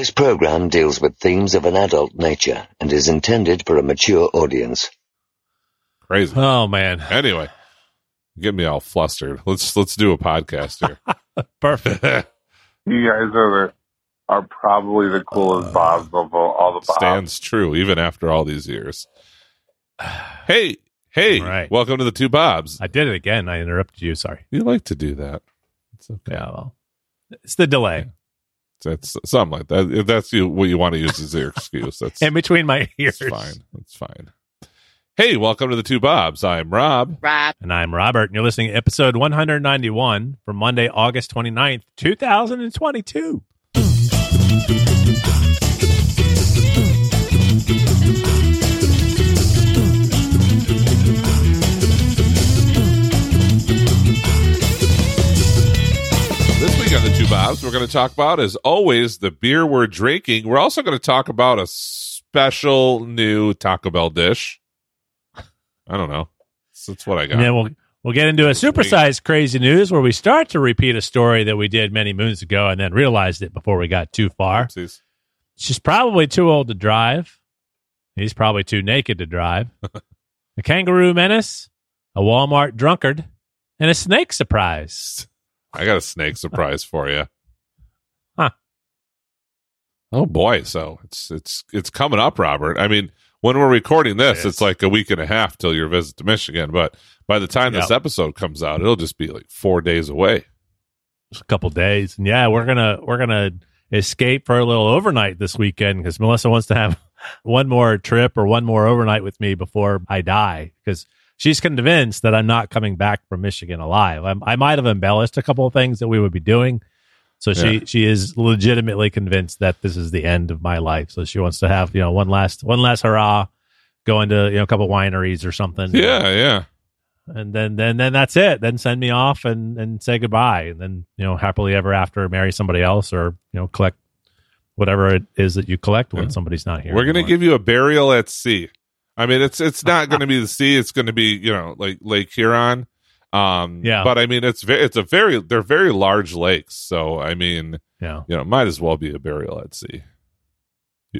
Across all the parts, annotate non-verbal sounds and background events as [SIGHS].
This program deals with themes of an adult nature and is intended for a mature audience. Crazy. Oh man, Anyway, get me all flustered. Let's let's do a podcast here. [LAUGHS] perfect. [LAUGHS] You guys are the, are probably the coolest uh, Bobs of all, all the Bobs. Stands true even after all these years. Hey, hey! Right. Welcome to the two Bobs. I did it again. I interrupted you. Sorry. You like to do that? It's okay. Yeah, well, it's the delay That's something like that. If that's you, what you want to use as your excuse, that's [LAUGHS] in between my ears. that's fine. That's fine. Hey, welcome to the two Bobs. I'm Rob. Rob. And I'm Robert, and you're listening to episode 191 for Monday, August 29th, 2022. Week on the two Bobs, we're going to talk about, as always, the beer we're drinking. We're also going to talk about a special new Taco Bell dish. I don't know. That's, what I got. And then we'll we'll get into a supersized crazy news where we start to repeat a story that we did many moons ago and then realized it before we got too far. Oopsies. She's probably too old to drive. He's probably too naked to drive. [LAUGHS] a kangaroo menace, a Walmart drunkard, and a snake surprise. [LAUGHS] I got a snake surprise for you. [LAUGHS] Huh. Oh boy, so it's it's it's coming up, Robert. I mean, when we're recording this, It it's like a week and a half till your visit to Michigan. But by the time this episode comes out, it'll just be like four days away. Just a couple days, and yeah, we're gonna we're gonna escape for a little overnight this weekend because Melissa wants to have [LAUGHS] one more trip or one more overnight with me before I die because she's convinced that I'm not coming back from Michigan alive. I'm, I might have embellished a couple of things that we would be doing. So she Yeah. she is legitimately convinced that this is the end of my life. So she wants to have you know one last one last hurrah, go into you know a couple wineries or something. Yeah, yeah. and then then then that's it. Then send me off and and say goodbye, and then you know happily ever after marry somebody else or you know collect whatever it is that you collect when Yeah. somebody's not here. We're gonna give you a burial at sea. I mean, it's it's not going to be the sea. It's going to be you know like Lake Huron. Um, Yeah. But I mean, it's ve- it's a very they're very large lakes. So I mean, yeah. you know, might as well be a burial at sea.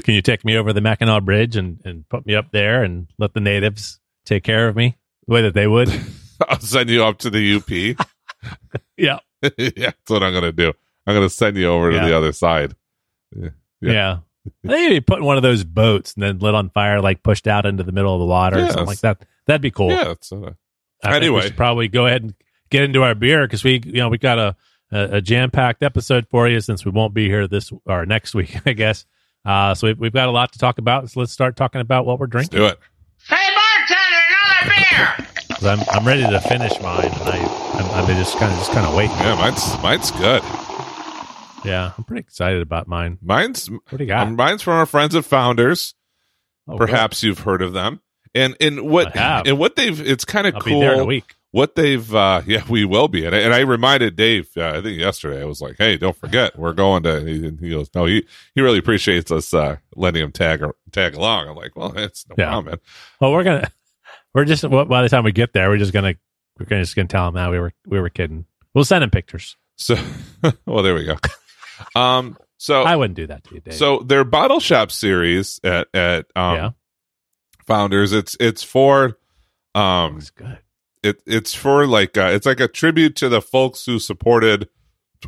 Can you take me over the Mackinac Bridge and and put me up there and let the natives take care of me the way that they would? [LAUGHS] I'll send you up to the UP. [LAUGHS] [LAUGHS] yeah. yeah, that's what I'm gonna do. I'm gonna send you over to the other side. Yeah. Yeah. I think you put in one of those boats and then lit on fire, like pushed out into the middle of the water or something like that. That'd be cool. Yeah. That's, uh, I think Anyway. we should probably go ahead and get into our beer because we, you know, we got a a, a jam packed episode for you since we won't be here this or next week, [LAUGHS] I guess. Uh, so we've, we've got a lot to talk about. So let's start talking about what we're let's drinking. do it. Hey, bartender, another beer! 'Cause I'm I'm ready to finish mine, and I I'm, I'm just kind of just kind of waiting. Yeah, mine's mine's good. Yeah, I'm pretty excited about mine. Mine's What do you got? mine's from our friends at Founders. Oh, Perhaps you've heard of them. And and what and what they've it's kind of I'll be there in a cool. week. What they've uh yeah we will be and I, and I reminded Dave uh, I think yesterday I was like hey don't forget we're going to he, he goes no he he really appreciates us uh letting him tag tag along I'm like well it's no Yeah. problem man Well, we're gonna we're just well, by the time we get there, we're just gonna we're gonna just gonna tell him that we were we were kidding. We'll send him pictures. so [LAUGHS] well there we go um so I wouldn't do that to you, Dave. So their bottle shop series at at um Yeah. founders, it's it's for um it's good. it it's for like uh, it's like a tribute to the folks who supported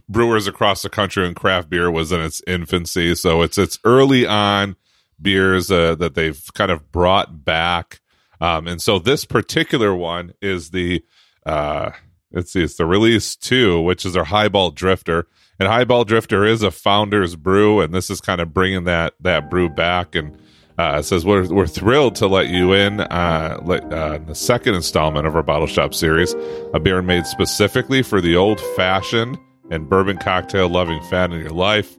brewers across the country and craft beer was in its infancy. So it's it's early on beers uh, that they've kind of brought back. Um, and so this particular one is the uh, let's see, it's the release two, which is their Highball Drifter. And Highball Drifter is a founder's brew, and this is kind of bringing that that brew back. And uh, says we're we're thrilled to let you in uh, let, uh, the second installment of our bottle shop series, a beer made specifically for the old fashioned and bourbon cocktail loving fan in your life.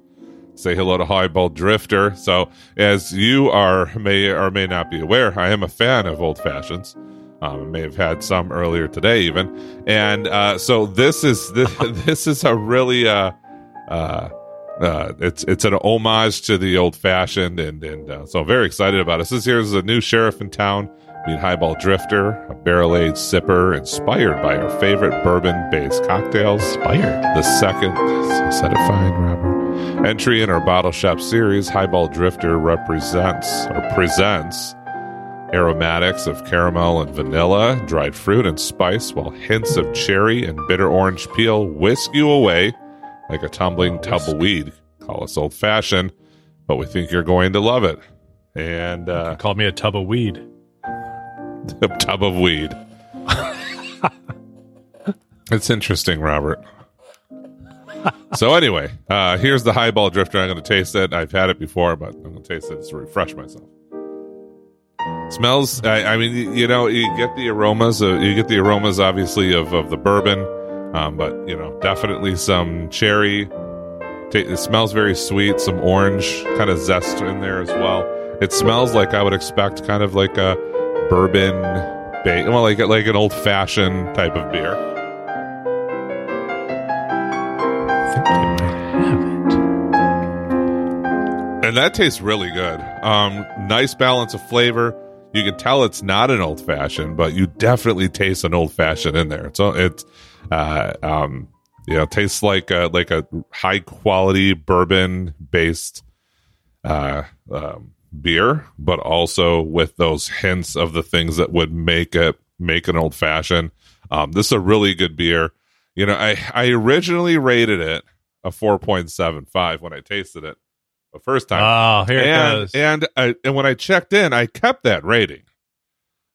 Say hello to Highball Drifter. So, as you are may or may not be aware, I am a fan of old fashions. Um, I may have had some earlier today, even. And uh, so this is this, [LAUGHS] this is a really uh, uh, uh, it's it's an homage to the old fashioned, and and uh, so I'm very excited about it. This here's a new sheriff in town. Meet Highball Drifter, a barrel aged sipper inspired by our favorite bourbon based cocktails. Inspired. The second, it fine, Robert. Entry in our Bottle Shop series, Highball Drifter represents or presents aromatics of caramel and vanilla, dried fruit and spice, while hints of cherry and bitter orange peel whisk you away like a tumbling tub of weed. Call us old fashioned, but we think you're going to love it. And uh, Called me a tub of weed. [LAUGHS] a tub of weed. it's interesting, Robert. so anyway, uh, here's the highball drifter. I'm going to taste it. I've had it before, but I'm going to taste it to refresh myself. Smells. I, I mean, you, know, you get the aromas. Uh, you get the aromas, obviously, of of the bourbon, um, but you know, definitely some cherry. It smells very sweet. Some orange kind of zest in there as well. It smells like I would expect, kind of like a bourbon, ba- well, like like an old fashioned type of beer. And that tastes really good. Um, nice balance of flavor. You can tell it's not an old fashioned, but you definitely taste an old fashioned in there. So it's, uh, um, you know, tastes like a, like a high quality bourbon based, uh, um, beer, but also with those hints of the things that would make it make an old fashioned. Um, this is a really good beer. You know, I, I originally rated it a 4.75 when I tasted it the first time Oh, here it and goes. and I, and when I checked in, I kept that rating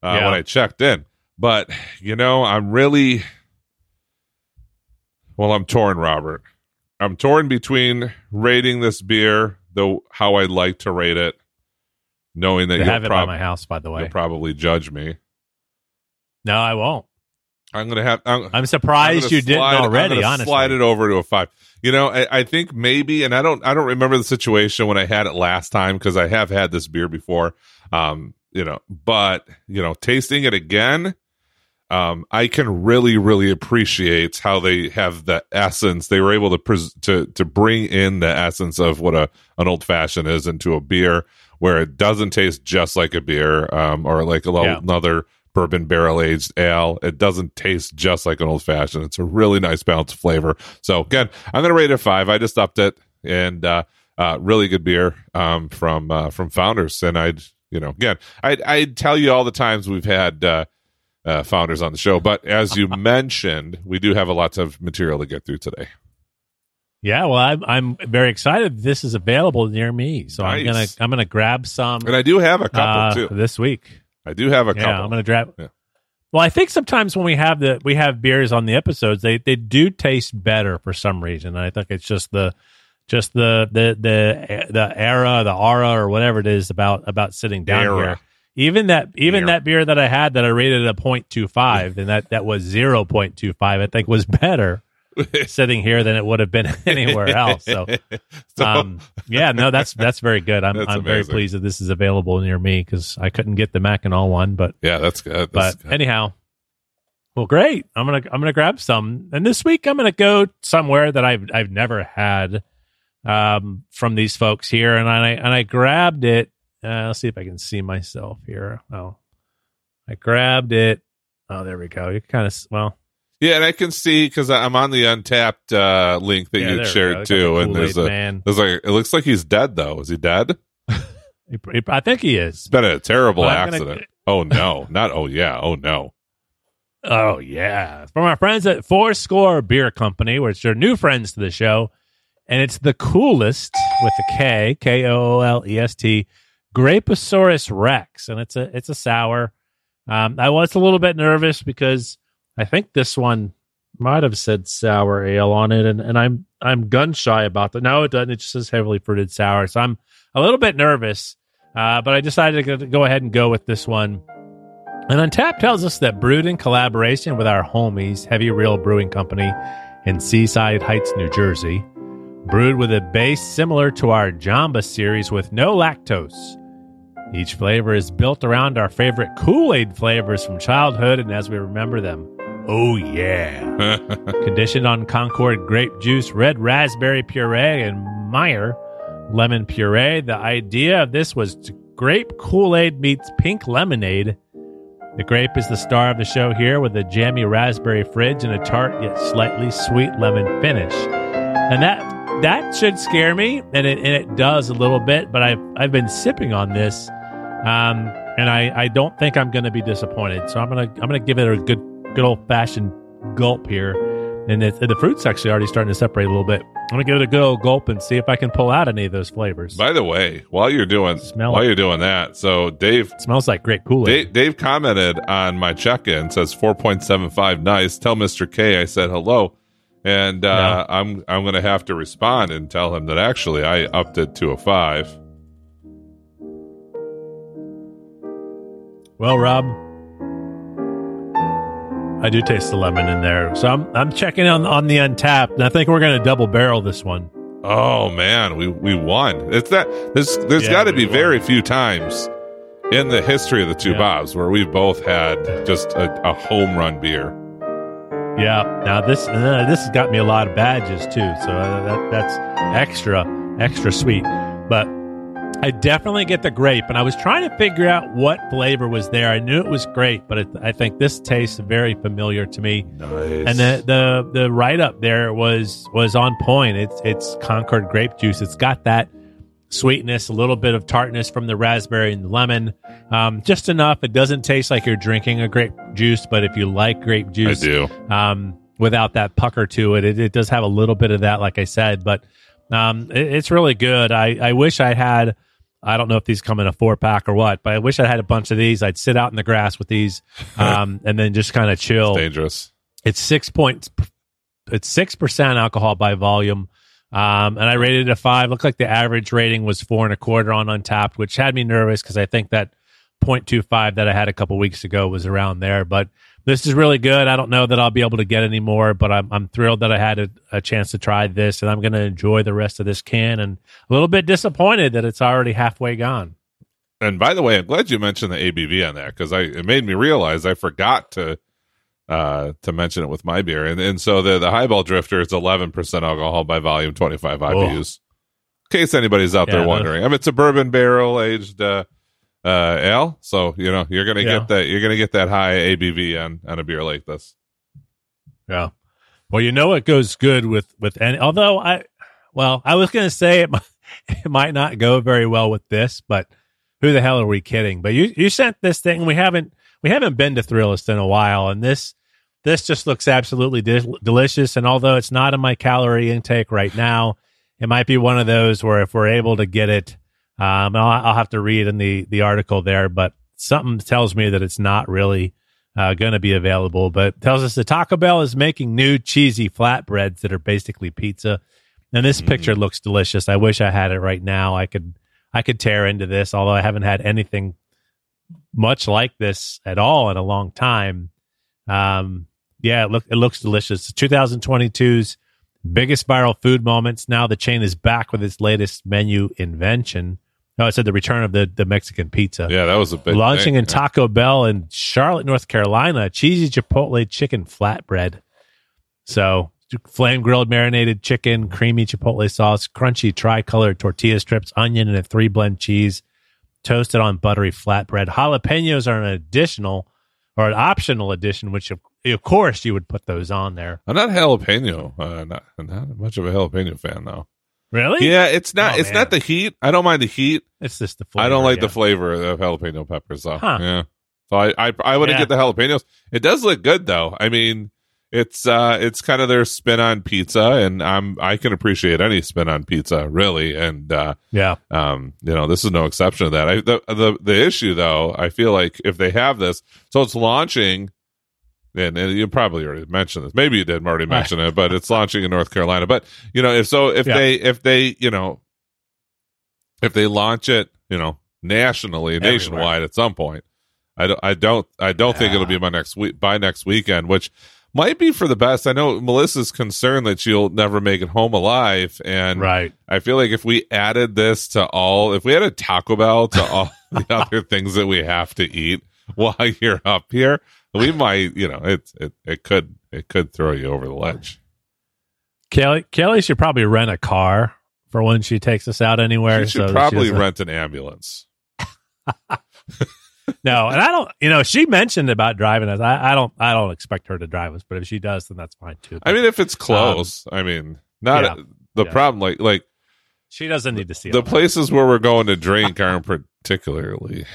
uh, Yeah. when I checked in. But you know, I'm really well. I'm torn, Robert. I'm torn between rating this beer, though how I'd like to rate it, knowing that you'll, have it by my house, by the way. you'll probably judge me. No, I won't. I'm gonna have. I'm, I'm I'm surprised gonna you didn't slide- I'm already. honestly, slide it over to a five. You know, I, I think maybe, and I don't, I don't remember the situation when I had it last time because I have had this beer before. Um, you know, but you know, tasting it again, um, I can really, really appreciate how they have the essence. They were able to pres- to to bring in the essence of what a an old fashioned is into a beer, where it doesn't taste just like a beer, um, or like a, Yeah. another bourbon barrel aged ale. It doesn't taste just like an old fashioned. It's a really nice balance of flavor. So again, I'm going to rate it five. I just upped it, and uh, uh, really good beer um, from uh, from Founders. And I'd you know again, I'd, I'd tell you all the times we've had. Uh, founders on the show, but as you [LAUGHS] mentioned, we do have a lot of material to get through today. Yeah, well, I'm I'm very excited. This is available near me, so I'm gonna I'm gonna grab some And I do have a couple uh, too. this week. I do have a yeah, couple. I'm gonna grab. Yeah. Well, I think sometimes when we have the we have beers on the episodes, they they do taste better for some reason. I think it's just the just the the the the era, the aura, or whatever it is about about sitting down Era. here. Even that even Era. that beer that I had that I rated a 0.25 [LAUGHS] and that that was 0.25, I think was better [LAUGHS] sitting here than it would have been [LAUGHS] anywhere else. So So, um, yeah, no, that's that's very good. I'm I'm very pleased that this is available near me because I couldn't get the Mackinac one, but yeah, that's good. but good. anyhow, well, great. I'm gonna I'm gonna grab some, and this week I'm gonna go somewhere that I've I've never had um, from these folks here, and I and I grabbed it. Uh, let's see if I can see myself here. Oh, I grabbed it. Oh, there we go. You kind of well, yeah, and I can see because I'm on the Untappd uh, link that yeah, you shared go. I got too, the and there's a man. there's like it looks like he's dead though. Is he dead? [LAUGHS] I think he is. It's been a terrible I'm gonna- accident. [LAUGHS] oh no, not oh yeah, oh no. Oh yeah, from our friends at Four Score Beer Company, which are new friends to the show, and it's the coolest with the K K O O L E S T Graposaurus Rex, and it's a it's a sour. Um, I was a little bit nervous because I think this one might have said sour ale on it, and, and I'm I'm gun shy about that. No, it doesn't. It just says heavily fruited sour, so I'm a little bit nervous. Uh, but I decided to go- ahead and go with this one. And Untappd tells us that brewed in collaboration with our homies, Heavy Reel Brewing Company in Seaside Heights, New Jersey, brewed with a base similar to our Jamba series with no lactose. Each flavor is built around our favorite Kool Aid flavors from childhood and as we remember them. Oh, yeah. [LAUGHS] Conditioned on Concord grape juice, red raspberry puree, and Meyer lemon puree. The idea of this was grape Kool Aid meets pink lemonade. The grape is the star of the show here with a jammy raspberry fridge and a tart yet slightly sweet lemon finish. And that that should scare me, and it and it does a little bit. But I've I've been sipping on this, um, and I I don't think I'm going to be disappointed. So I'm gonna I'm gonna give it a good good old fashioned gulp here, and it, the fruit's actually already starting to separate a little bit. I'm gonna give it a good old gulp and see if I can pull out any of those flavors. By the way, while you're doing Smell while it. you're doing that, so Dave it smells like great Kool Aid. Dave, Dave commented on my check-in says 4.75 nice. Tell Mr. K I said hello. And uh, I'm I'm going to have to respond and tell him that actually I upped it to a 5. Well, Rob, I do taste the lemon in there, so I'm I'm checking on on the Untappd, and I think we're gonna double barrel this one. Oh man, we we won. It's that there's there's Yeah, got to be won. very few times in the history of the two Yeah. Bobs where we've both had just a, a home run beer. Yeah. Now this uh, this has got me a lot of badges too, so uh, that that's extra extra sweet. But I definitely get the grape, and I was trying to figure out what flavor was there. I knew it was grape, but it, I think this tastes very familiar to me. Nice. And the the the write up there was was on point. It's it's Concord grape juice. It's got that sweetness, a little bit of tartness from the raspberry and the lemon, um, just enough. It doesn't taste like you're drinking a grape juice, but if you like grape I juice, do. um, without that pucker to it, it, it does have a little bit of that, like I said. But um, it, it's really good. I I wish I had. I don't know if these come in a four pack or what, but I wish I had a bunch of these. I'd sit out in the grass with these, [LAUGHS] um, and then just kind of chill. It's dangerous. It's six points. It's six percent alcohol by volume, um, and I rated it a five. Looked like the average rating was four and a quarter on Untappd, which had me nervous because I think that 0.25 that I had a couple weeks ago was around there. But this is really good. I don't know that I'll be able to get any more, but I'm I'm thrilled that I had a, a chance to try this, and I'm going to enjoy the rest of this can. And a little bit disappointed that it's already halfway gone. And by the way, I'm glad you mentioned the ABV on that because I it made me realize I forgot to uh to mention it with my beer. And and so the the highball drifter is 11 percent alcohol by volume, 25 IBUs. In case anybody's out Yeah, there wondering, I mean, it's a bourbon barrel aged uh, uh, ale, so you know you're gonna Yeah. get that you're gonna get that high ABV on on a beer like this. Yeah. Well, you know it goes good with with any. Although I, well, I was going to say it, might- [LAUGHS] it might not go very well with this, but who the hell are we kidding? But you you sent this thing. We haven't we haven't been to Thrillist in a while, and this this just looks absolutely de- delicious. And although it's not in my calorie intake right now, it might be one of those where if we're able to get it, um, I'll, I'll have to read in the the article there, but something tells me that it's not really uh, going to be available. But it tells us that Taco Bell is making new cheesy flatbreads that are basically pizza. And this picture looks delicious. I wish I had it right now. I could I could tear into this, although I haven't had anything much like this at all in a long time. Um, yeah, it look it looks delicious. 2022's biggest viral food moments. Now the chain is back with its latest menu invention. Oh, I said the return of the the Mexican pizza Yeah, that was a big launching thing. in Taco Bell in Charlotte, North Carolina, cheesy chipotle chicken flatbread. So flame grilled marinated chicken, creamy chipotle sauce, crunchy tricolored tortilla strips, onion, and a three blend cheese, toasted on buttery flatbread. Jalapenos are an additional or an optional addition, which of, of course you would put those on there. I'm not jalapeno. Uh, not not much of a jalapeno fan though. Really? Yeah, it's not. Oh, it's man. not the heat. I don't mind the heat. It's just the flavor. I don't like yeah. the flavor of jalapeno peppers though. Huh. Yeah. So I I, I wouldn't Yeah. get the jalapenos. It does look good though. I mean, it's uh it's kind of their spin on pizza and I'm I can appreciate any spin on pizza, really. And uh Yeah. um you know, this is no exception to that. I the the the issue though, I feel like if they have this, so it's launching and, and you probably already mentioned this. Maybe you did already mention it, but it's launching in North Carolina. But you know, if so, if Yeah. they if they you know if they launch it, you know, nationally, Everywhere. nationwide at some point, I don't, I don't, I don't think it'll be by next week by next weekend, which might be for the best. I know Melissa's concerned that she'll never make it home alive, and Right. I feel like if we added this to all, if we added Taco Bell to all [LAUGHS] the other things that we have to eat while you're up here, we might, you know, it it it could it could throw you over the ledge. Kelly Kelly should probably rent a car for when she takes us out anywhere. She should that probably doesn't- rent an ambulance. [LAUGHS] No, and I don't. You know, she mentioned about driving us. I, I don't. I don't expect her to drive us, but if she does, then that's fine too. I mean, if it's um, close, I mean, not yeah. the Yeah. problem, like like She doesn't need to see the places where we're going to drink aren't particularly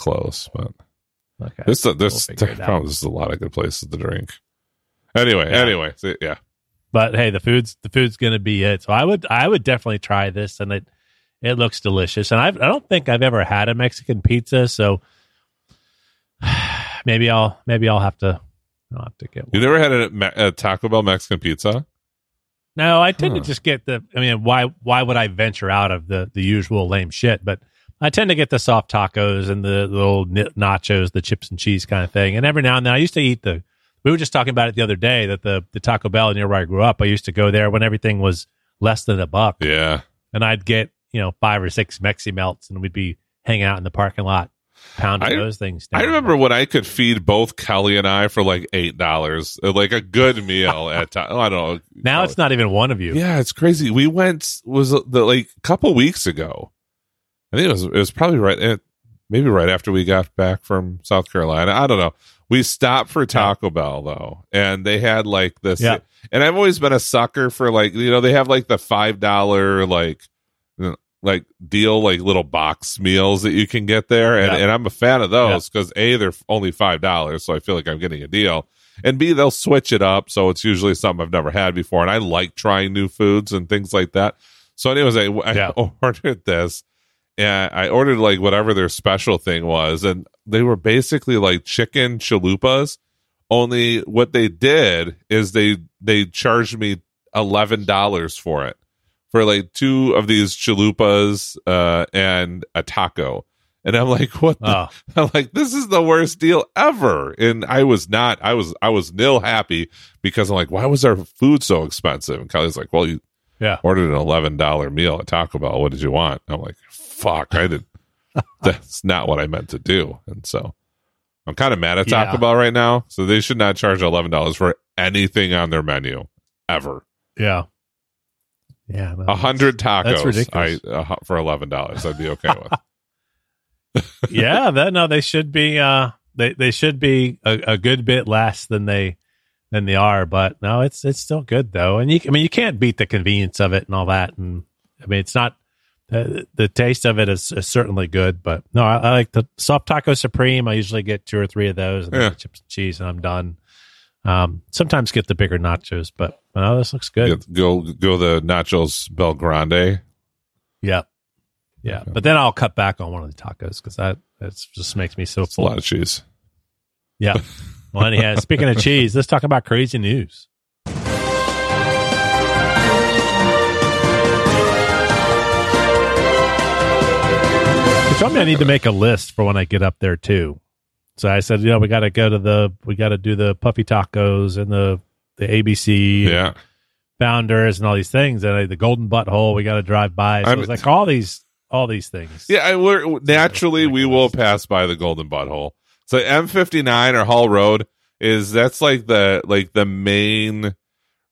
close, but Okay. this uh, We'll [LAUGHS] this probably there's a lot of good places to drink. Anyway, Yeah. anyway, so, yeah. But hey, the food's the food's gonna be it. So I would I would definitely try this, and it it looks delicious. And I've, I don't think I've ever had a Mexican pizza, so [SIGHS] maybe I'll maybe I'll have to I'll have to get You one. never had a, a Taco Bell Mexican pizza? No, I tend Huh. to just get the. I mean, why why would I venture out of the the usual lame shit? But I tend to get the soft tacos and the little nachos, the chips and cheese kind of thing. And every now and then, I used to eat the. We were just talking about it the other day that the the Taco Bell near where I grew up, I used to go there when everything was less than a buck, Yeah. and I'd get you know five or six Meximelts, and we'd be hanging out in the parking lot pounding I- those things. Down. I remember when I could feed both Kelly and I for like eight dollars, uh, like a good meal [LAUGHS] at time. Oh, I don't know. now it's not even one of you. Yeah, it's crazy. We went was the like a couple weeks ago. I think it was it was probably right eh, maybe right after we got back from South Carolina. I don't know. We stopped for Taco Bell though, and they had like this. Yeah. And I've always been a sucker for like you know they have like the five dollar like like deal like little box meals that you can get there, and, Yeah. and I'm a fan of those because a they're only five dollars, so I feel like I'm getting a deal. And B, they'll switch it up, so it's usually something I've never had before, and I like trying new foods and things like that. So, anyways, I, I Yeah. [LAUGHS] ordered this, and I ordered like whatever their special thing was, and they were basically like chicken chalupas. Only what they did is they they charged me eleven dollars for it for like two of these chalupas uh, and a taco. And I'm like, what? The? Oh, [LAUGHS] I'm like, this is the worst deal ever. And I was not, I was, I was nil happy because I'm like, why was our food so expensive? And Kelly's like, well, you yeah. ordered an $11 meal at Taco Bell. What did you want? I'm like, fuck, I did. [LAUGHS] That's not what I meant to do. And so I'm kind of mad at Taco Yeah. Bell right now. So they should not charge $11 for anything on their menu ever. Yeah. Yeah. A hundred tacos that's ridiculous. I, uh, for $11. I'd be okay with. [LAUGHS] [LAUGHS] yeah, that no, they should be. Uh, they they should be a, a good bit less than they than they are. But no, it's it's still good though. And you, I mean, you can't beat the convenience of it and all that. And I mean, it's not the the taste of it is, is certainly good. But no, I, I like the soft taco supreme. I usually get two or three of those and Yeah. chips and cheese, and I'm done. Um, sometimes get the bigger nachos, but no, this looks good. go go the nachos BellGrande. Yeah, yeah. But then I'll cut back on one of the tacos because that that just makes me so It's a lot of cheese. Yeah. [LAUGHS] Well, anyhow, speaking of cheese, let's talk about crazy news. They told me I need to make a list for when I get up there too. So I said, you know, we got to go to the, we got to do the puffy tacos and the the ABC Yeah. founders and all these things, and uh, the golden butthole. We got to drive by. So it's like all these, all these things. Yeah, I, we're naturally we will pass by the Golden Butthole. So M59 or Hall Road is that's like the like the main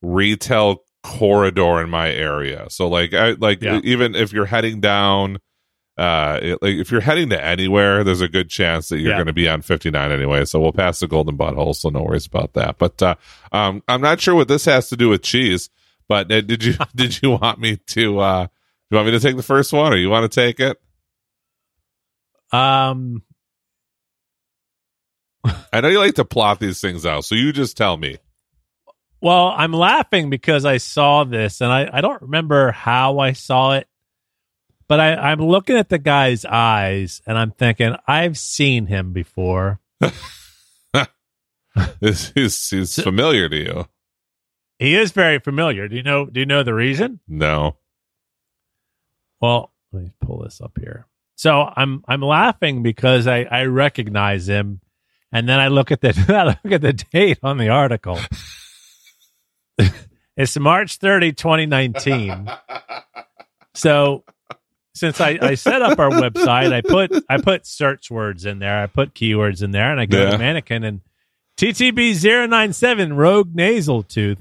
retail corridor in my area. So like I like Yeah. even if you're heading down uh it- like if you're heading to anywhere there's a good chance that you're Yeah. going to be on 59 anyway so we'll pass the golden butthole so no worries about that but uh um i'm not sure what this has to do with cheese but uh, did you [LAUGHS] did you want me to uh do you want me to take the first one or you want to take it Um. I know you like to plot these things out, so you just tell me. Well, I'm laughing because I saw this and I, I don't remember how I saw it, but I, I'm looking at the guy's eyes and I'm thinking, I've seen him before. [LAUGHS] This is is familiar to you. He is very familiar. Do you know do you know the reason? No. Well, let me pull this up here. So I'm I'm laughing because I, I recognize him and then I look at the [LAUGHS] I look at the date on the article. [LAUGHS] it's March 30, 2019. So since I, I set up our website, I put I put search words in there, I put keywords in there, and I go Yeah. to mannequin and TTB 097 rogue nasal tooth.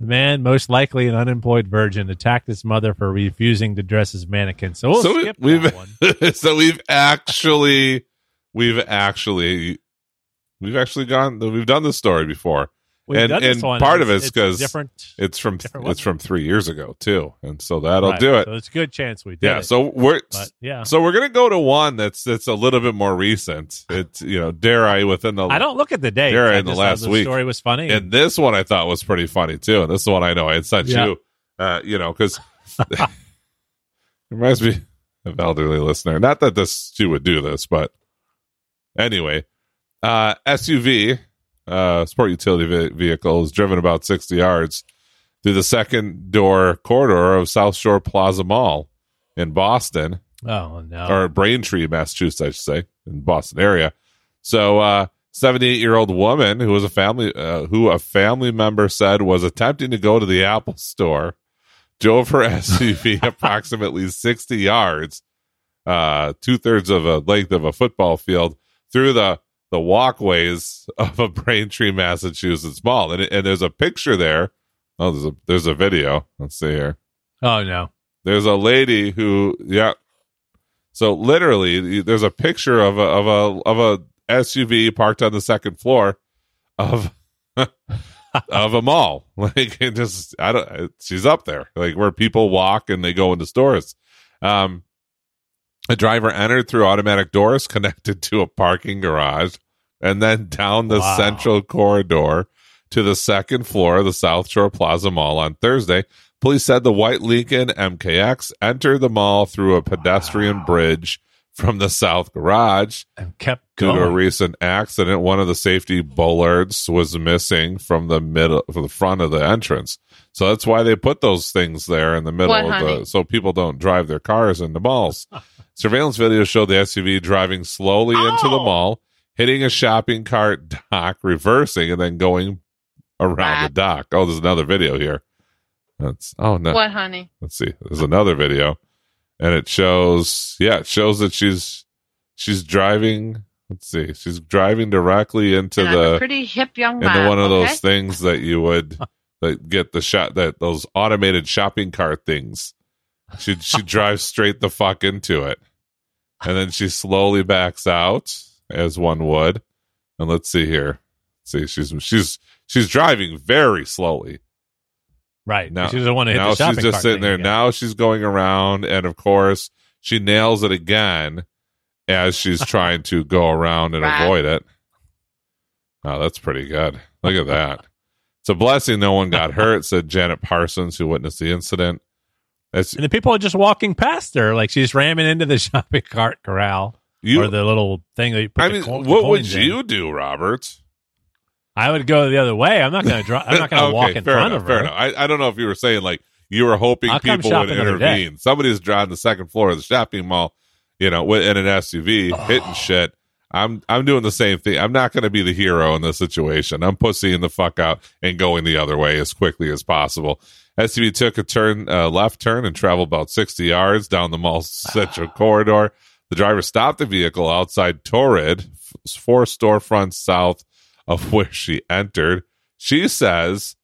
The man, most likely an unemployed virgin, attacked his mother for refusing to dress as mannequin. So we'll so skip we, that one. [LAUGHS] so we've actually we've actually we've actually gone we've done this story before. We've and done this and one, part of it's- it's it's because different. it's from different it's from three years ago too, and so that'll Right. do it. So it's a good chance we did. yeah. it, So we're but yeah, so we're gonna go to one that's that's a little bit more recent. It's you know, dare I within the I don't look at the dates. Dare I in the last the week. story was funny. And this one I thought was pretty funny too. And this is the one I know I had sent Yeah. you. Uh, you know, because [LAUGHS] [LAUGHS] it reminds me of elderly listener. Not that this she would do this, but anyway, uh, SUV, uh, sport utility ve- vehicle is driven about sixty yards through the second door corridor of South Shore Plaza Mall in Boston oh no, or Braintree, Massachusetts, I should say, in Boston area. So, uh, 78 year old woman who was a family, uh, who a family member said was attempting to go to the Apple store, drove her [LAUGHS] SUV [LAUGHS] approximately 60 yards, uh, two thirds of a length of a football field through the, the walkways of a Braintree, Massachusetts mall. And, and there's a picture there. Oh, there's a, there's a video. Let's see here oh no, there's a lady who yeah so literally there's a picture of a of a of a SUV parked on the second floor of [LAUGHS] of a mall [LAUGHS] like it just I don't she's up there like where people walk and they go into stores um a driver entered through automatic doors [LAUGHS] connected to a parking garage and then down the Wow. central corridor to the second floor of the South Shore Plaza Mall on Thursday. Police said the white Lincoln MKX entered the mall through a pedestrian bridge from the south garage. and kept Due to a recent accident, one of the safety bollards was missing from the middle, from the front of the entrance. So that's why they put those things there in the middle What, of the, honey? so people don't drive their cars into malls. [LAUGHS] Surveillance video showed the SUV driving slowly into the Oh. mall, hitting a shopping cart [LAUGHS] dock, reversing, and then going around the dock. Oh, there's another video here. That's oh no. What, honey? Let's see. There's another video, and it shows. Yeah, it shows that she's she's driving. Let's see. She's driving directly into and the pretty hip young into man. one of okay? those things that you would [LAUGHS] that get the shot that those automated shopping cart things. She she drives straight the fuck into it, and then she slowly backs out as one would. And let's see here. see, she's she's she's driving very slowly. right. Now- she doesn't want to hit now the shopping she's just sitting there. again. Now she's going around, and of course, she nails it again as she's [LAUGHS] trying to go around and avoid it. Oh, that's pretty good. Look at that. It's a blessing no one got hurt, said Janet Parsons, who witnessed the incident. It's, and the people are just walking past her, like she's ramming into the [LAUGHS] shopping cart corral you, or the little thing that you put I mean, co- what would in. you do, Robert? I would go the other way. I'm not going to drive. I'm not going [LAUGHS] to Okay, walk in front enough, of fair her. enough. I, I don't know if you were saying like you were hoping I'll people would shop another day. intervene. Somebody's driving the second floor of the shopping mall, you know, with- in an SUV, Oh. hitting shit. I'm I'm doing the same thing. I'm not going to be the hero in this situation. I'm pussying the fuck out and going the other way as quickly as possible. SUV took a turn, uh, left turn, and traveled about 60 yards down the mall's central corridor. The driver stopped the vehicle outside Torrid, four storefronts south of [LAUGHS] where she entered. She says,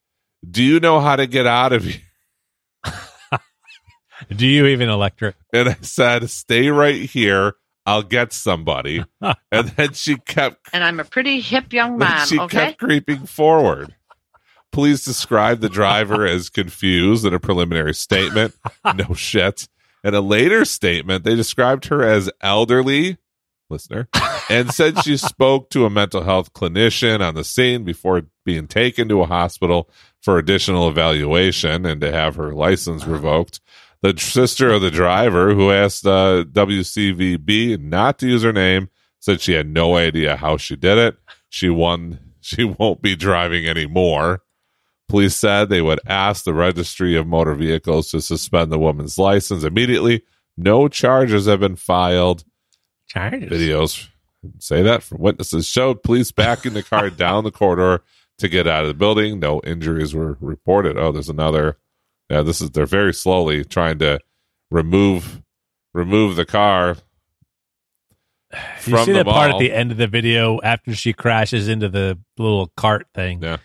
"Do you know how to get out of here?" [LAUGHS] Do you even electric? And I said, "Stay right here. I'll get somebody." [LAUGHS] and then she kept And I'm a pretty hip young then man, she okay? kept creeping forward. Police described the driver as confused in a preliminary statement. no [LAUGHS] shit. In a later statement, they described her as elderly, listener, and said she [LAUGHS] spoke to a mental health clinician on the scene before being taken to a hospital for additional evaluation and to have her license revoked. The sister of the driver, who asked uh, WCVB not to use her name, said she had no idea how she did it. She won. She won't be driving anymore. Police said they would ask the registry of motor vehicles to suspend the woman's license immediately. No charges have been filed. Charges. Videos say that from witnesses showed police backing the car [LAUGHS] down the corridor to get out of the building. No injuries were reported. Oh, there's another. Yeah, this is they're very slowly trying to remove remove the car You from see the that part at the end of the video after she crashes into the little cart thing. Yeah.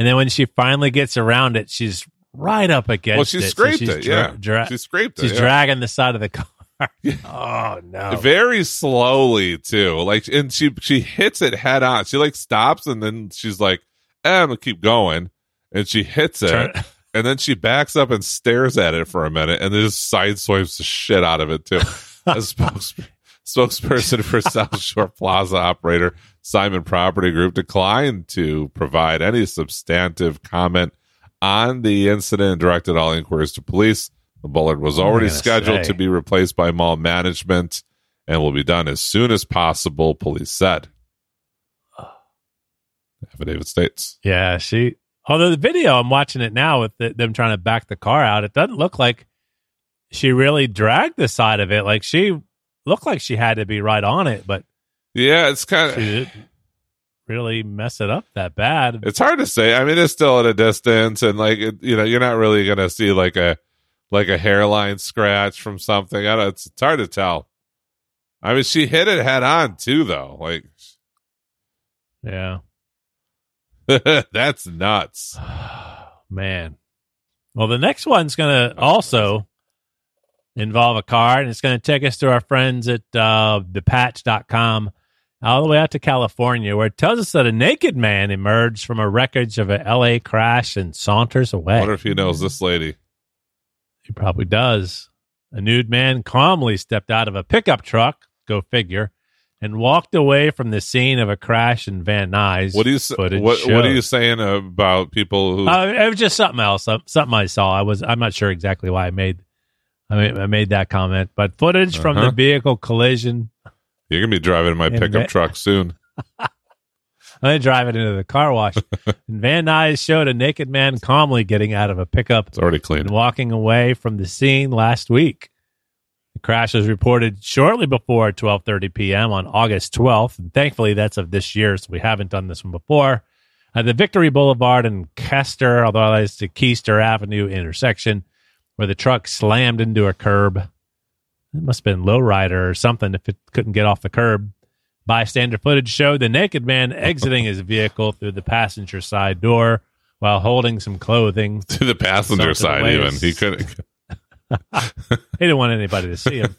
And then when she finally gets around it, she's right up against Well, she it. So scraped she's it. dra- yeah, dra- she scraped it. she's yeah. dragging the side of the car. [LAUGHS] [LAUGHS] oh no! very slowly too like and she she hits it head on she like stops and then she's like eh, I'm gonna keep going, and she hits it, Turn- [LAUGHS] and then she backs up and stares at it for a minute, and then just sideswipes the shit out of it too. A spokes, spokesperson for South Shore Plaza operator Simon Property Group declined to provide any substantive comment on the incident and directed all inquiries to police. The bollard was What am I already scheduled say? to be replaced by mall management and will be done as soon as possible, police said. Affidavit states. Yeah, she. Although the video, I'm watching it now with the, them trying to back the car out. It doesn't look like she really dragged the side of it. Like she looked like she had to be right on it, but Yeah, it's kind of really mess it up that bad. it's hard to say. I mean, it's still at a distance, and like it, you know, you're not really gonna see like a like a hairline scratch from something. I don't. It's, it's hard to tell. I mean, she hit it head on too, though. Like Yeah, [LAUGHS] that's nuts. [SIGHS] man. Well, the next one's going to also involve a car, and it's going to take us to our friends at uh, thepatch.com all the way out to California, where it tells us that a naked man emerged from a wreckage of a LA crash and saunters I away. wonder if he knows this lady. He probably does. A nude man calmly stepped out of a pickup truck, go figure, and walked away from the scene of a crash in Van Nuys. What do you s- footage what What are you saying about people who? Uh, it was just something else, something I saw. I was I'm not sure exactly why I made I made, I made that comment, but footage from Uh-huh. the vehicle collision. You're gonna be driving my And pickup that- truck soon. [LAUGHS] I drive it into the car wash. [LAUGHS] and Van Nuys showed a naked man calmly getting out of a pickup It's already clean. and walking away from the scene last week. The crash was reported shortly before 12:30 p.m. on August 12th, and thankfully that's of this year, so we haven't done this one before. At the Victory Boulevard and Kester, although it's the Keister Avenue intersection, where the truck slammed into a curb. It must have been lowrider or something if it couldn't get off the curb. Bystander footage showed the naked man [LAUGHS] exiting his vehicle through the passenger side door while holding some clothing. [LAUGHS] To the passenger side, away. even he couldn't. [LAUGHS] He didn't want anybody to see him.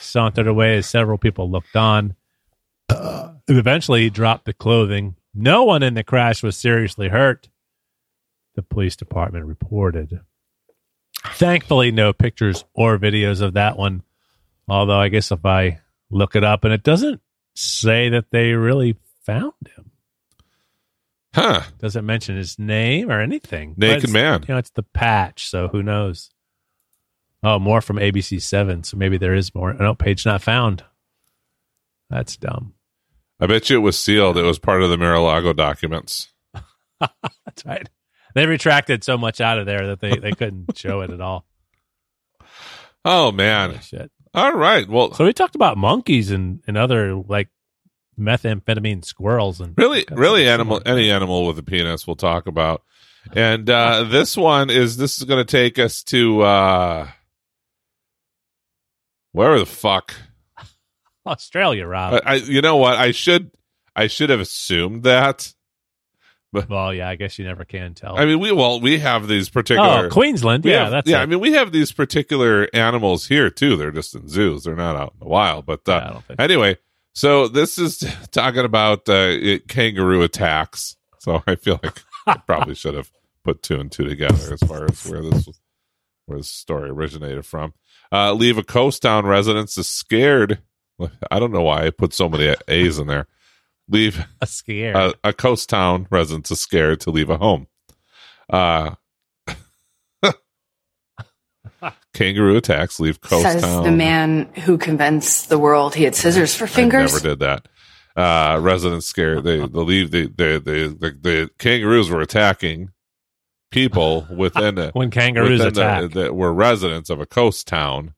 Sauntered away as several people looked on. And eventually, he dropped the clothing. No one in the crash was seriously hurt. The police department reported. Thankfully, no pictures or videos of that one. Although, I guess if I look it up, and it doesn't say that they really found him. Huh? Doesn't mention his name or anything. Naked man. You know, it's the patch, so who knows? Oh, more from ABC Seven, so maybe there is more. No, page not found. That's dumb. I bet you it was sealed. It was part of the Mar-a-Lago documents. [LAUGHS] That's right. They retracted so much out of there that they, they couldn't show it at all. [LAUGHS] Oh man! Holy shit. All right. Well, So we talked about monkeys and, and other like methamphetamine squirrels and really, really, animal, any animal with a penis, we'll talk about. And uh, this one is this is going to take us to uh, where the fuck? [LAUGHS] Australia, Rob. I, I, you know what? I should, I should have assumed that. Well, yeah, I guess you never can tell. I mean, we well, we have these particular. oh, Queensland. Yeah, have- that's yeah. it. I mean, we have these particular animals here too. They're just in zoos. They're not out in the wild. But uh, Yeah, anyway, so this is [LAUGHS] talking about uh, it- kangaroo attacks. So I feel like I [LAUGHS] probably should have put two and two together as far as where this where this story originated from. Uh, leave a coast town residents is scared. [LAUGHS] I don't know why I put so many A's in there. Leave a scare. a, a coast town residents is scared to leave a home. Uh, [LAUGHS] kangaroo attacks leave coast Says town. the man who convinced the world he had scissors for fingers. I never did that. Uh, residents scared. They, they leave. The, the, the, the, the kangaroos were attacking people [LAUGHS] within a, when kangaroos within the- attack. that were residents of a coast town,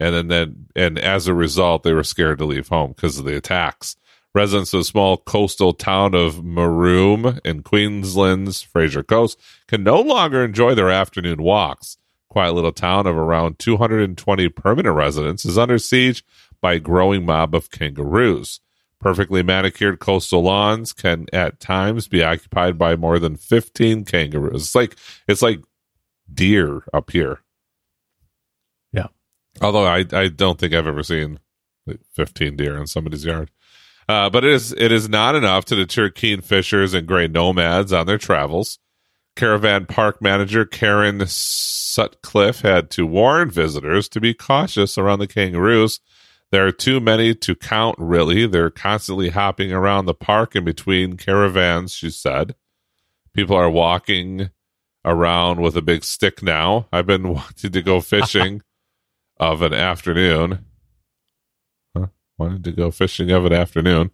and then, then and as a result, they were scared to leave home because of the attacks. Residents of the small coastal town of Maaroom in Queensland's Fraser Coast can no longer enjoy their afternoon walks. Quiet little town of around 220 permanent residents is under siege by a growing mob of kangaroos. Perfectly manicured coastal lawns can at times be occupied by more than 15 kangaroos. It's like it's like deer up here. Yeah. Although I I don't think I've ever seen 15 deer in somebody's yard. Uh, but it is it is not enough to deter keen fishers and gray nomads on their travels. Caravan park manager Karen Sutcliffe had to warn visitors to be cautious around the kangaroos. There are too many to count, really. They're constantly hopping around the park in between caravans, she said. People are walking around with a big stick now. I've been [LAUGHS] wanting to go fishing [LAUGHS] of an afternoon. Wanted to go fishing of an afternoon,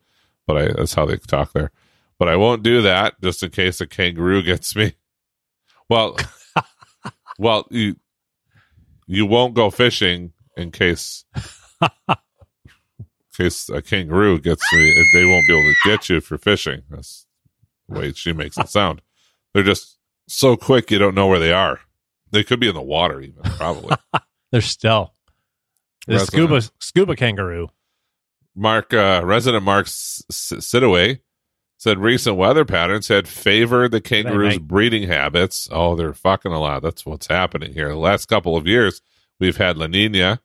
but I, that's how they talk there. But I won't do that just in case a kangaroo gets me. Well, [LAUGHS] well, you you won't go fishing in case in case a kangaroo gets me. They won't be able to get you for fishing. That's the way she makes it sound. They're just so quick you don't know where they are. They could be in the water, even probably. [LAUGHS] They're still the scuba scuba kangaroo. Mark, uh, resident Mark Sidaway said recent weather patterns had favored the kangaroo's breeding habits. Oh, they're fucking a lot. That's what's happening here. The last couple of years, we've had La Nina,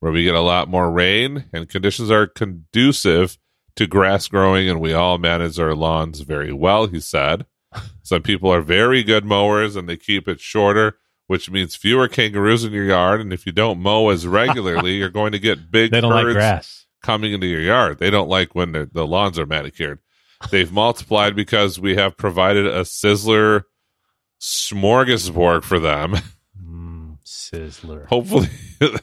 where we get a lot more rain, and conditions are conducive to grass growing, and we all manage our lawns very well, he said. [LAUGHS] Some people are very good mowers, and they keep it shorter. Which means fewer kangaroos in your yard, and if you don't mow as regularly, [LAUGHS] you're going to get big They don't like grass. Coming into your yard. They don't like when the, the lawns are manicured. They've multiplied because we have provided a sizzler smorgasbord for them. [LAUGHS] Mm, Sizzler. hopefully, [LAUGHS]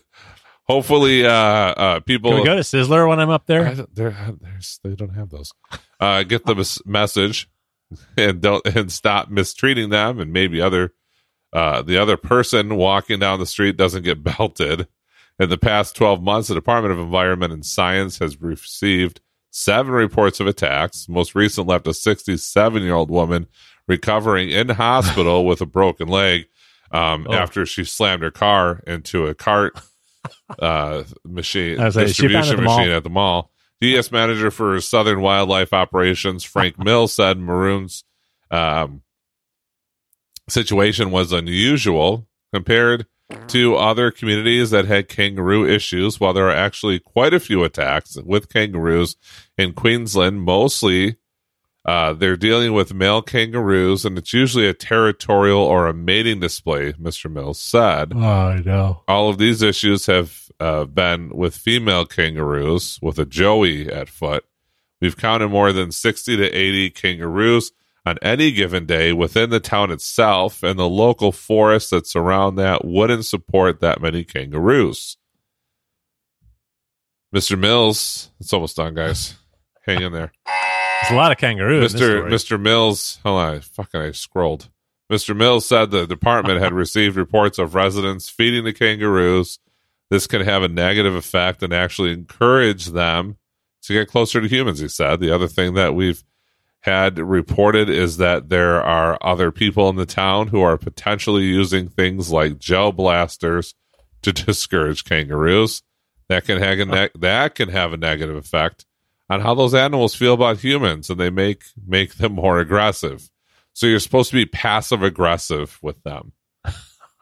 hopefully, uh, uh, people. Can we go to Sizzler when I'm up there? don't- they're- there's- they don't have those. Uh, get the mes- message [LAUGHS] and don't and stop mistreating them, and maybe other uh, the other person walking down the street doesn't get belted. In the past 12 months, the Department of Environment and Science has received seven reports of attacks. Most recent left a 67 year old woman recovering in [LAUGHS] hospital with a broken leg um, Oh. after she slammed her car into a cart [LAUGHS] uh, machine like, she found it at distribution the mall. machine at the mall. DES manager for Southern Wildlife Operations, Frank [LAUGHS] Mill said Maaroom's um, situation was unusual compared to other communities that had kangaroo issues. While there are actually quite a few attacks with kangaroos in Queensland, mostly uh, they're dealing with male kangaroos, and it's usually a territorial or a mating display, Mr. Mills said. Oh, I know. All of these issues have uh, been with female kangaroos with a joey at foot. We've counted more than 60 to 80 kangaroos on any given day within the town itself, and the local forest that surround that wouldn't support that many kangaroos. Mr. Mills, it's almost done, guys. [LAUGHS] Hang in there. There's a lot of kangaroos. Mr. Mr. Mills, hold on, fucking I scrolled. Mr. Mills said the department had received reports of residents feeding the kangaroos. This can have a negative effect and actually encourage them to get closer to humans, he said. The other thing that we've had reported is that there are other people in the town who are potentially using things like gel blasters to [LAUGHS] discourage kangaroos. That can have a ne- that can have a negative effect on how those animals feel about humans, and they make make them more aggressive. So you're supposed to be passive aggressive with them. [LAUGHS]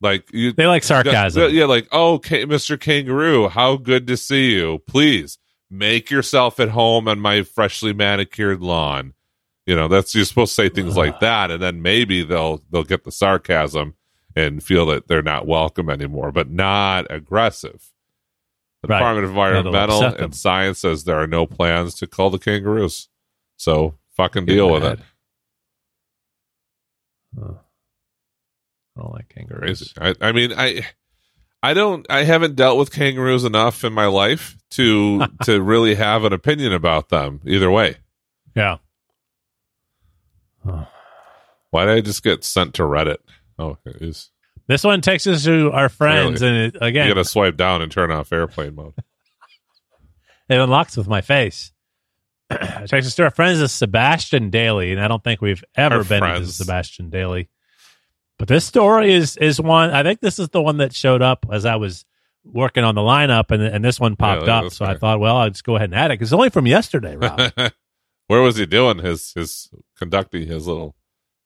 like you, They like sarcasm. yeah, like, oh, okay, Mr. Kangaroo, how good to see you. Please make yourself at home on my freshly manicured lawn. You know, that's you're supposed to say things like that, and then maybe they'll they'll get the sarcasm and feel that they're not welcome anymore, but not aggressive. The Right. Department of Environmental and Science says there are no plans to cull the kangaroos. So fucking deal with it. Oh. I don't like kangaroos. I, I mean, I, I don't, I haven't dealt with kangaroos enough in my life to [LAUGHS] to really have an opinion about them. Either way, Yeah. why did I just get sent to Reddit? Oh, it is. This one takes us to our friends, and it, You again, got to swipe down and turn off airplane mode. [LAUGHS] it unlocks with my face. [CLEARS THROAT] it takes us to our friends of Sebastian Daily, and I don't think we've ever Our been friends. Sebastian Daily. But this story is is one. I think this is the one that showed up as I was working on the lineup, and and this one popped Yeah, up. that's So I thought, well, I'll just go ahead and add it because it's only from yesterday, [LAUGHS] Rob. Where was he doing his his conducting his little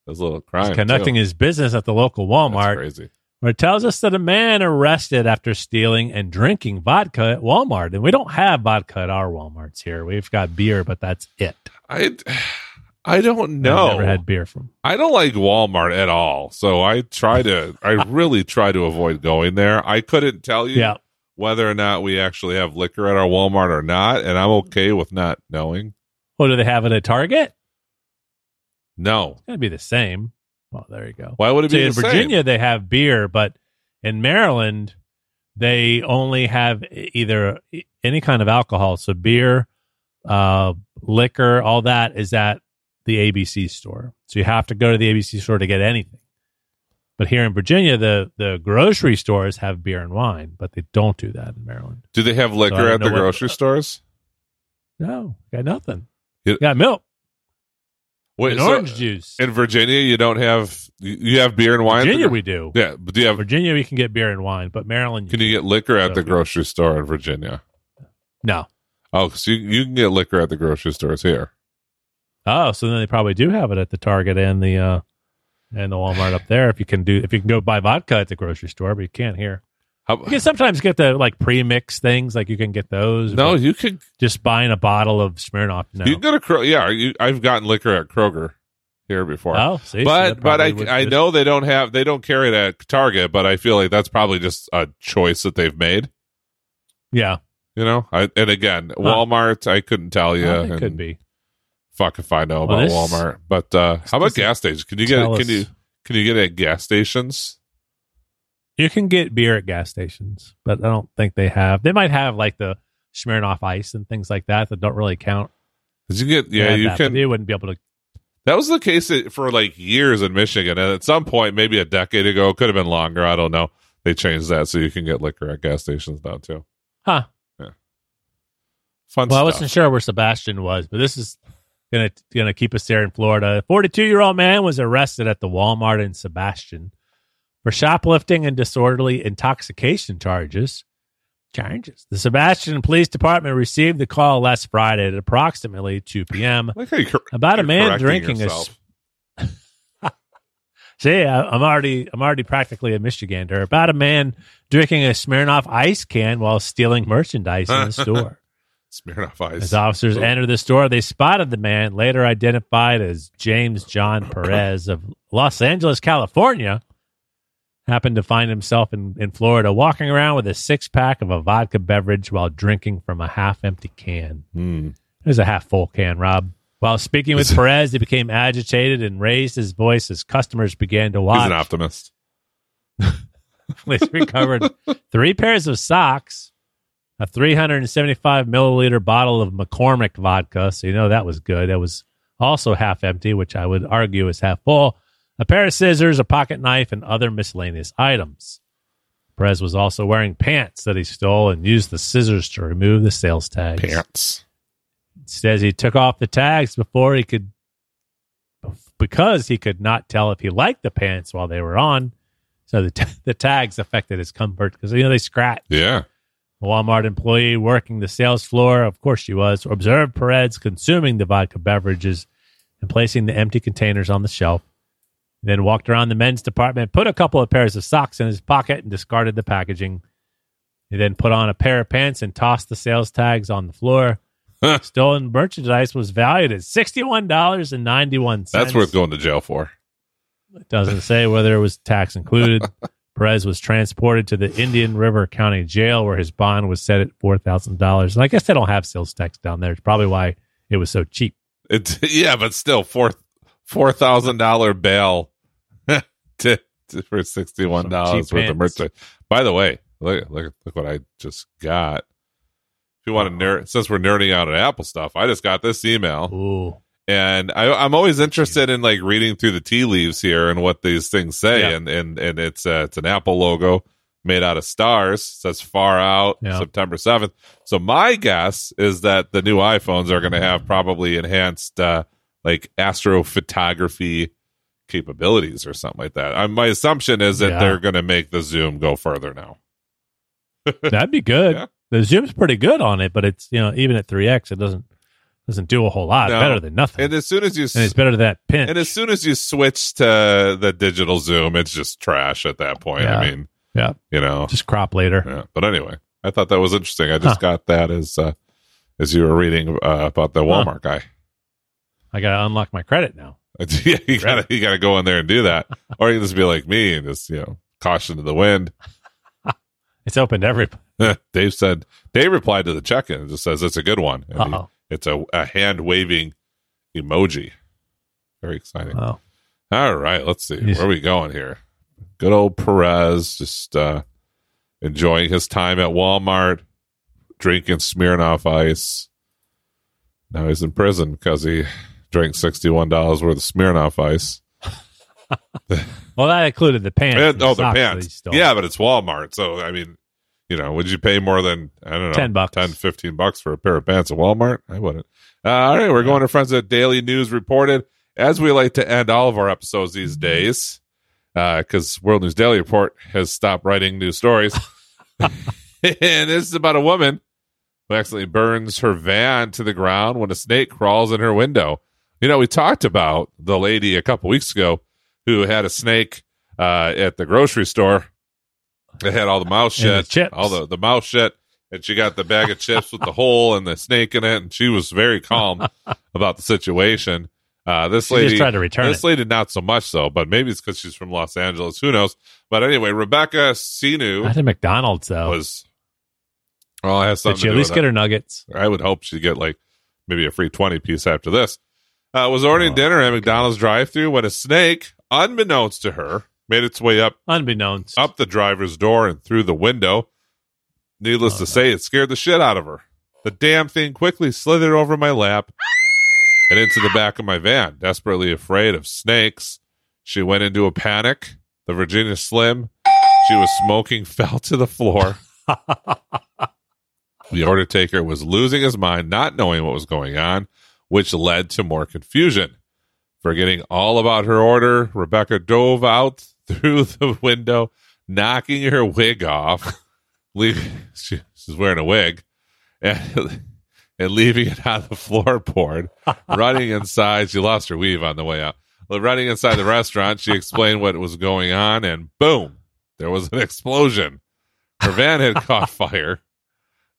his little crime? He's conducting too? his business at the local That's Walmart. crazy. where it tells us that a man arrested after stealing and drinking vodka at Walmart. And we don't have vodka at our Walmarts here. We've got beer, but that's it. I I don't I've know. never had beer from. I don't like Walmart at all. So I try to I [LAUGHS] really try to avoid going there. I couldn't tell you Yeah. whether or not we actually have liquor at our Walmart or not, and I'm okay with not knowing. Well, do they have it at Target? No. It's going to be the same. Well, there you go. Why would it See, be in the same? Virginia, they have beer, but in Maryland, they only have either any kind of alcohol. So beer, uh, liquor, all that is at the ABC store. So you have to go to the ABC store to get anything. But here in Virginia, the the grocery stores have beer and wine, but they don't do that in Maryland. Do they have liquor don't at the know what- grocery stores? No, got nothing. You- got milk Wait, so orange juice. in Virginia, you don't have you you have beer and wine. Virginia, we do. yeah, but do you have? Virginia, we can get beer and wine, but Maryland, Can you get liquor at So the grocery store in Virginia? no. Oh, so you, you can get liquor at the grocery stores here. Oh, so then they probably do have it at the Target and the uh and the Walmart up there. If you can do, if you can go buy vodka at the grocery store, but you can't here. How, You can sometimes get the like pre-mix things, like you can get those. no, you could just buying a bottle of Smirnoff. No. you can go to Kroger. Yeah, you, I've gotten liquor at Kroger here before. oh, see, but that but I I just- know they don't have they don't carry it at Target, but I feel like that's probably just a choice that they've made. Yeah, You know, I, and again, Walmart, I couldn't tell you. Well, it and could be. Fuck if I know Well, about this- Walmart. But uh, how about gas stations? Can you get can us- you can you get it at gas stations? You can get beer at gas stations, but I don't think they have. They might have like the Smirnoff Ice and things like that that don't really count. you get yeah you that, can. They wouldn't be able to. That was the case for like years in Michigan, and at some point, maybe a decade ago, could have been longer. I don't know. They changed that so you can get liquor at gas stations now too. Huh. Fun Well, I wasn't sure where Sebastian was, but this is gonna gonna keep us there in Florida. A 42 year old man was arrested at the Walmart in Sebastian for shoplifting and disorderly intoxication charges. Charges. The Sebastian Police Department received the call last Friday at approximately 2 p.m. Like cor- about a man drinking yourself. a. [LAUGHS] See, I, I'm already I'm already practically a Michigander. About a man drinking a Smirnoff Ice can while stealing merchandise in the [LAUGHS] store. Smirnoff Ice. As officers Ooh. entered the store, they spotted the man, later identified as James John Perez of Los Angeles, California, happened to find himself in, in Florida walking around with a six pack of a vodka beverage while drinking from a half empty can. Hmm. It was a half full can, Rob. While speaking with Perez, he became agitated and raised his voice as customers began to watch. He's an optimist. [LAUGHS] Police recovered three pairs of socks, a 375 milliliter bottle of McCormick vodka. So you know that was good. That was also half empty, which I would argue is half full. A pair of scissors, a pocket knife, and other miscellaneous items. Perez was also wearing pants that he stole and used the scissors to remove the sales tags. Pants. says he took off the tags before he could because he could not tell if he liked the pants while they were on so the, t- [LAUGHS] the tags affected his comfort because you know they scratch Yeah. A walmart employee working the sales floor of course she was observed perez consuming the vodka beverages and placing the empty containers on the shelf then walked around the men's department put a couple of pairs of socks in his pocket and discarded the packaging he then put on a pair of pants and tossed the sales tags on the floor Stolen merchandise was valued at sixty-one dollars and ninety-one cents. That's worth going to jail for. It doesn't say whether it was tax included. [LAUGHS] Perez was transported to the Indian River County Jail, where his bond was set at four thousand dollars. And I guess they don't have sales tax down there. It's probably why it was so cheap. It's [LAUGHS] yeah, but still four four thousand dollar bail [LAUGHS] to, to- for sixty one dollars worth of merchandise. By the way, look look look what I just got. If you want to nerd, since we're nerding out at Apple stuff, I just got this email, Ooh, and I, I'm always interested in like reading through the tea leaves here and what these things say, Yeah. and and and it's uh, it's an Apple logo made out of stars. Says far out Yeah. September seventh. So my guess is that the new iPhones are going to have probably enhanced uh, like astrophotography capabilities or something like that. Uh, my assumption is that Yeah. they're going to make the zoom go further now. [LAUGHS] that'd be good. The zoom's pretty good on it, but it's you know even at three x, it doesn't Doesn't do a whole lot. No. Better than nothing. And as soon as you and it's better than that pinch. and as soon as you switch to the digital zoom, it's just trash at that point. I mean, yeah. you know. Just crop later. Yeah. But anyway, I thought that was interesting. I just got that as uh, as you were reading uh, about the Walmart guy. I got to unlock my credit now. [LAUGHS] yeah, you gotta you gotta go in there and do that, or you can just be like me and just you know caution to the wind. [LAUGHS] It's open to everybody. [LAUGHS] Dave said Dave replied to the check-in and just says it's a good one. And he- Uh-oh. it's a, a hand waving emoji. Very exciting. Oh. All right, let's see. Where are we going here? Good old Perez just uh, enjoying his time at Walmart, drinking Smirnoff Ice. Now he's in prison because he drank $61 worth of Smirnoff Ice. [LAUGHS] Well, that included the pants. And, oh, the socks that he pants. Yeah, but it's Walmart. So, I mean, you know, would you pay more than, I don't know, 10 bucks. 10, 15 bucks for a pair of pants at Walmart? I wouldn't. Uh, all right, we're going to friends at Daily News Reported. As we like to end all of our episodes these days, because World News Daily Report has stopped writing news stories. [LAUGHS] and this is about a woman who accidentally burns her van to the ground when a snake crawls in her window. You know, we talked about the lady a couple weeks ago who had a snake uh, at the grocery store. It had all the mouse And the shit, chips. all the the mouse shit, and she got the bag of chips with the hole and the snake in it, and she was very calm [LAUGHS] about the situation. Uh, this She lady just tried to return This it. lady, not so much so, but maybe it's because she's from Los Angeles. Who knows? But anyway, Rebecca Sinu at McDonald's, though. was. Well, it has something Did she at least get it. her nuggets? I would hope she'd get like maybe a free 20 piece after this. Uh, was ordering Oh, dinner at McDonald's drive through when a snake, unbeknownst to her, made its way up Unbeknownst. up the driver's door and through the window. Needless Oh, to no. say, it scared the shit out of her. The damn thing quickly slithered over my lap and into the back of my van. Desperately afraid of snakes, she went into a panic. The Virginia Slim she was smoking [LAUGHS] fell to the floor. [LAUGHS] the order taker was losing his mind, not knowing what was going on, which led to more confusion. Forgetting all about her order, Rebecca dove out through the window, knocking her wig off. [LAUGHS] Leave, she, she's wearing a wig, and, [LAUGHS] and leaving it on the floorboard. [LAUGHS] running inside, she lost her weave on the way out. Running inside the restaurant, she explained what was going on, and boom, there was an explosion. Her van had caught fire.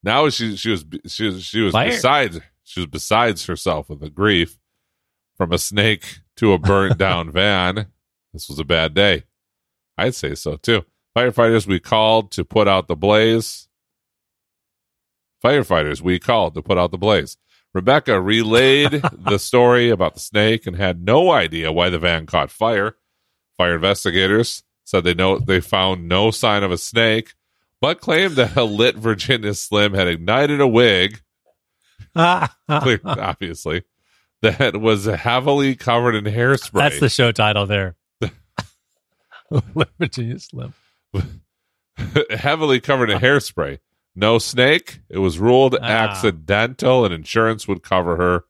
Now she she was she was she was Fire? besides she was besides herself with the grief from a snake to a burnt down van. This was a bad day. I'd say so too. Firefighters we called to put out the blaze. Firefighters we called to put out the blaze. Rebecca relayed [LAUGHS] the story about the snake and had no idea why the van caught fire. Fire investigators said they know they found no sign of a snake, but claimed that a lit Virginia Slim had ignited a wig [LAUGHS] obviously, that was heavily covered in hairspray. That's the show title there. [LAUGHS] Virginia [LAUGHS] Slim. heavily covered in hairspray. No snake. It was ruled Ah. accidental, and insurance would cover her.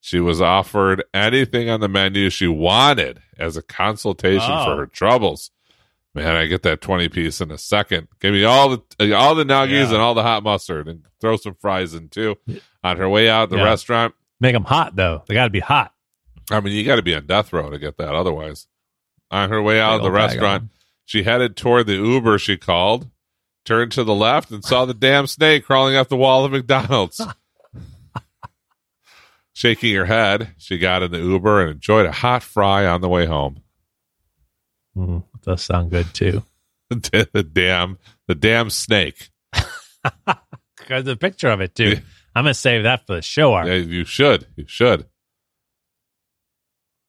She was offered anything on the menu she wanted as a consultation Oh. for her troubles. Man, I get that twenty piece in a second. Give me all the all the nuggies Yeah. and all the hot mustard, and throw some fries in too. On her way out the Yeah. restaurant, Make them hot, though. They got to be hot. I mean, you got to be on death row to get that. Otherwise, on her way out of the old bag of restaurant, she headed toward the Uber she called, turned to the left, and saw the damn snake crawling up the wall of McDonald's. [LAUGHS] Shaking her head, she got in the Uber and enjoyed a hot fry on the way home. Mm, does sound good, too. [LAUGHS] the damn, the damn snake. [LAUGHS] There's a picture of it, too. I'm going to save that for the show art. Yeah, you should, you should.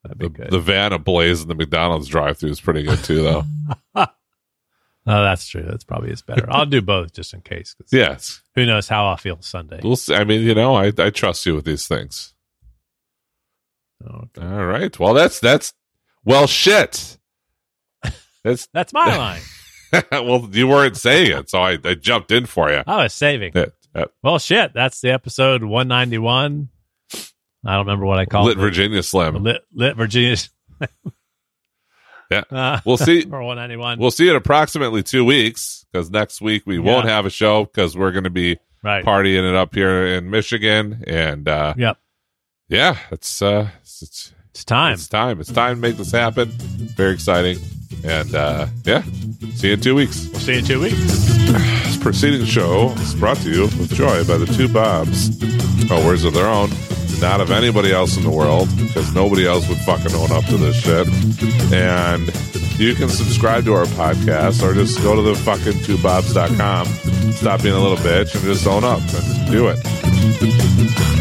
That'd be The, good. the van ablaze in the McDonald's drive-through is pretty good too, though. [LAUGHS] [LAUGHS] oh, that's true. That's probably is better. I'll do both just in case. 'cause yes, Who knows how I'll feel Sunday. we'll see. I mean, you know, I I trust you with these things. Oh, All right. Well, that's that's well shit. [LAUGHS] That's that's my line. well, you weren't saying it, so I, I jumped in for you. I was saving. Yeah, yeah. Well, shit. That's the episode 191. I don't remember what I called it. Lit it. Virginia Slim. Lit, lit Virginia. Yeah. [LAUGHS] Uh, We'll see. [LAUGHS] for 191. We'll see in approximately two weeks because next week we won't have a show because we're going to be right. partying it up here in Michigan, and uh, Yep. yeah, it's uh, it's, it's It's time. It's time. It's time to make this happen. Very exciting. And uh, yeah, see you in two weeks. We'll see you in two weeks. [SIGHS] [LAUGHS] Preceding show is brought to you with joy by the two Bobs. Oh, words of their own, not of anybody else in the world, because nobody else would fucking own up to this shit. And you can subscribe to our podcast or just go to the fucking twobobs.com, stop being a little bitch, and just own up and do it.